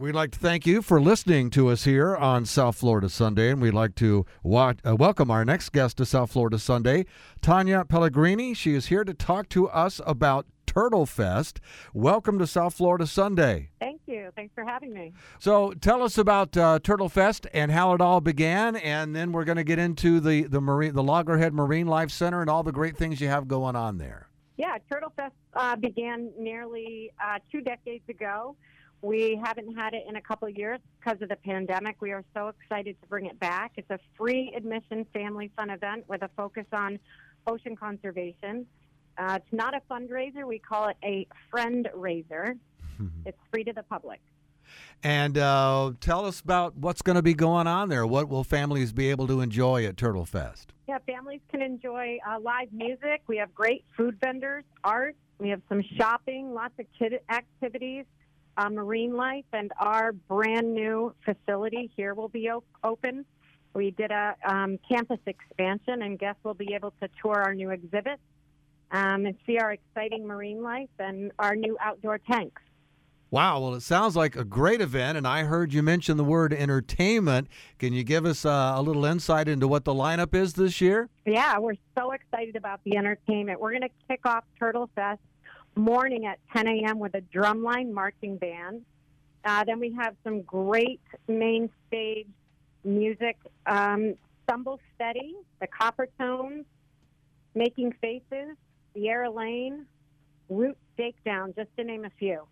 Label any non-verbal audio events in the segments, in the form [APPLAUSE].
We'd like to thank you for listening to us here on South Florida Sunday, and we'd like to watch, uh, welcome our next guest to South Florida Sunday, Tanya Pellegrini. She is here to talk to us about Turtle Fest. Welcome to South Florida Sunday. Thank you. Thanks for having me. So, tell us about uh, Turtle Fest and how it all began, and then we're going to get into the the marine, the Loggerhead Marinelife Center, and all the great things you have going on there. Yeah, Turtle Fest uh, began nearly uh, two decades ago. We haven't had it in a couple of years because of the pandemic. We are so excited to bring it back. It's a free admission family fun event with a focus on ocean conservation. Uh, it's not a fundraiser. We call it a friend raiser. it's free to the public. And uh, tell us about what's going to be going on there. What will families be able to enjoy at Turtle Fest? Yeah, families can enjoy uh, live music. We have great food vendors, art. We have some shopping, lots of kid activities uh, Marine Life and our brand new facility here will be op- open. We did a um, campus expansion, and guests will be able to tour our new exhibit um, and see our exciting marine life and our new outdoor tanks. Wow, well, it sounds like a great event, and I heard you mention the word entertainment. Can you give us uh, a little insight into what the lineup is this year? Yeah, we're so excited about the entertainment. We're going to kick off Turtle Fest morning at 10 a.m. with a drumline marching band. Uh, then we have some great main stage music. Um, Stumble Steady, the Copper Tones, Making Faces, Sierra Lane, Root Shakedown, just to name a few.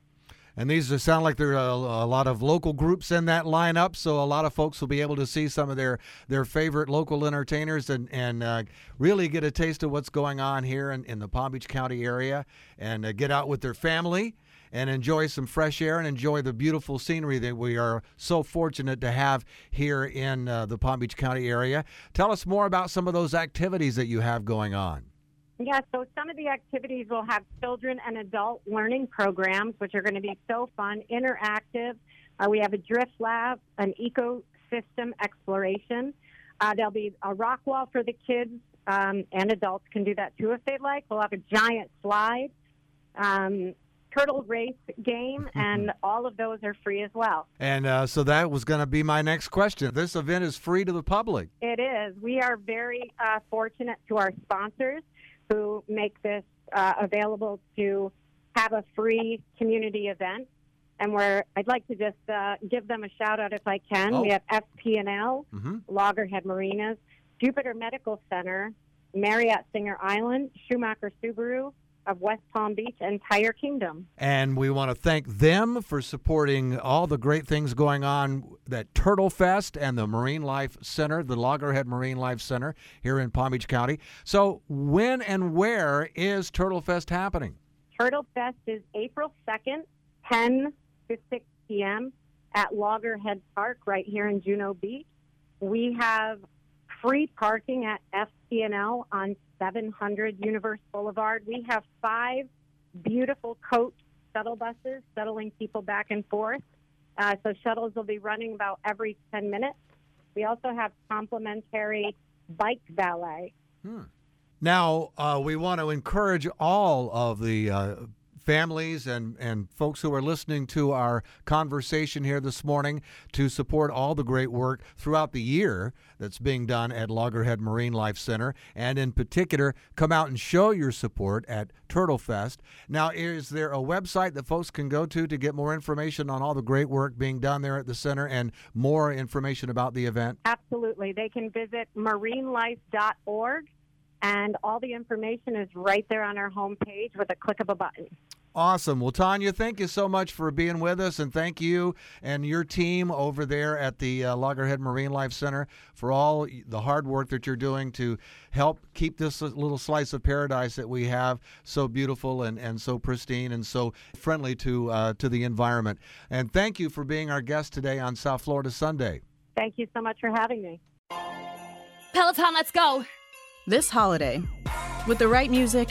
And these sound like there are a, lot of local groups in that lineup, so a lot of folks will be able to see some of their, their favorite local entertainers and, and uh, really get a taste of what's going on here in, in the Palm Beach County area and uh, get out with their family and enjoy some fresh air and enjoy the beautiful scenery that we are so fortunate to have here in uh, the Palm Beach County area. Tell us more about some of those activities that you have going on. Yeah, so some of the activities will have children and adult learning programs, which are going to be so fun, interactive. Uh, we have a drift lab, an ecosystem exploration. Uh, there'll be a rock wall for the kids, um, and adults can do that too if they'd like. We'll have a giant slide, um, turtle race game, [LAUGHS] and all of those are free as well. And uh, so that was going to be my next question. This event is free to the public. It is. We are very uh, fortunate to our sponsors who make this uh, available to have a free community event. And where I'd like to just uh, give them a shout out if I can. Oh. We have FP&L, mm-hmm. Loggerhead Marinas, Jupiter Medical Center, Marriott Singer Island, Schumacher Subaru, of West Palm Beach and Tire Kingdom. And we want to thank them for supporting all the great things going on at Turtle Fest and the Marinelife Center, the Loggerhead Marinelife Center here in Palm Beach County. So, when and where is Turtle Fest happening? Turtle Fest is April 2nd, 10 to 6 p.m. at Loggerhead Park right here in Juno Beach. We have free parking at FP&L on 700 Universe Boulevard. We have five beautiful coach shuttle buses shuttling people back and forth. Uh, so shuttles will be running about every 10 minutes. We also have complimentary bike valet. Hmm. Now, uh, we want to encourage all of the uh, families and, and folks who are listening to our conversation here this morning to support all the great work throughout the year that's being done at Loggerhead Marinelife Center, and in particular, come out and show your support at Turtle Fest. Now, is there a website that folks can go to to get more information on all the great work being done there at the center and more information about the event? Absolutely. They can visit marinelife.org and all the information is right there on our homepage with a click of a button. Awesome. Well, Tanya, thank you so much for being with us, and thank you and your team over there at the uh, Loggerhead Marinelife Center for all the hard work that you're doing to help keep this little slice of paradise that we have so beautiful and, and so pristine and so friendly to uh, to the environment. And thank you for being our guest today on South Florida Sunday. Thank you so much for having me. Peloton, let's go. This holiday, with the right music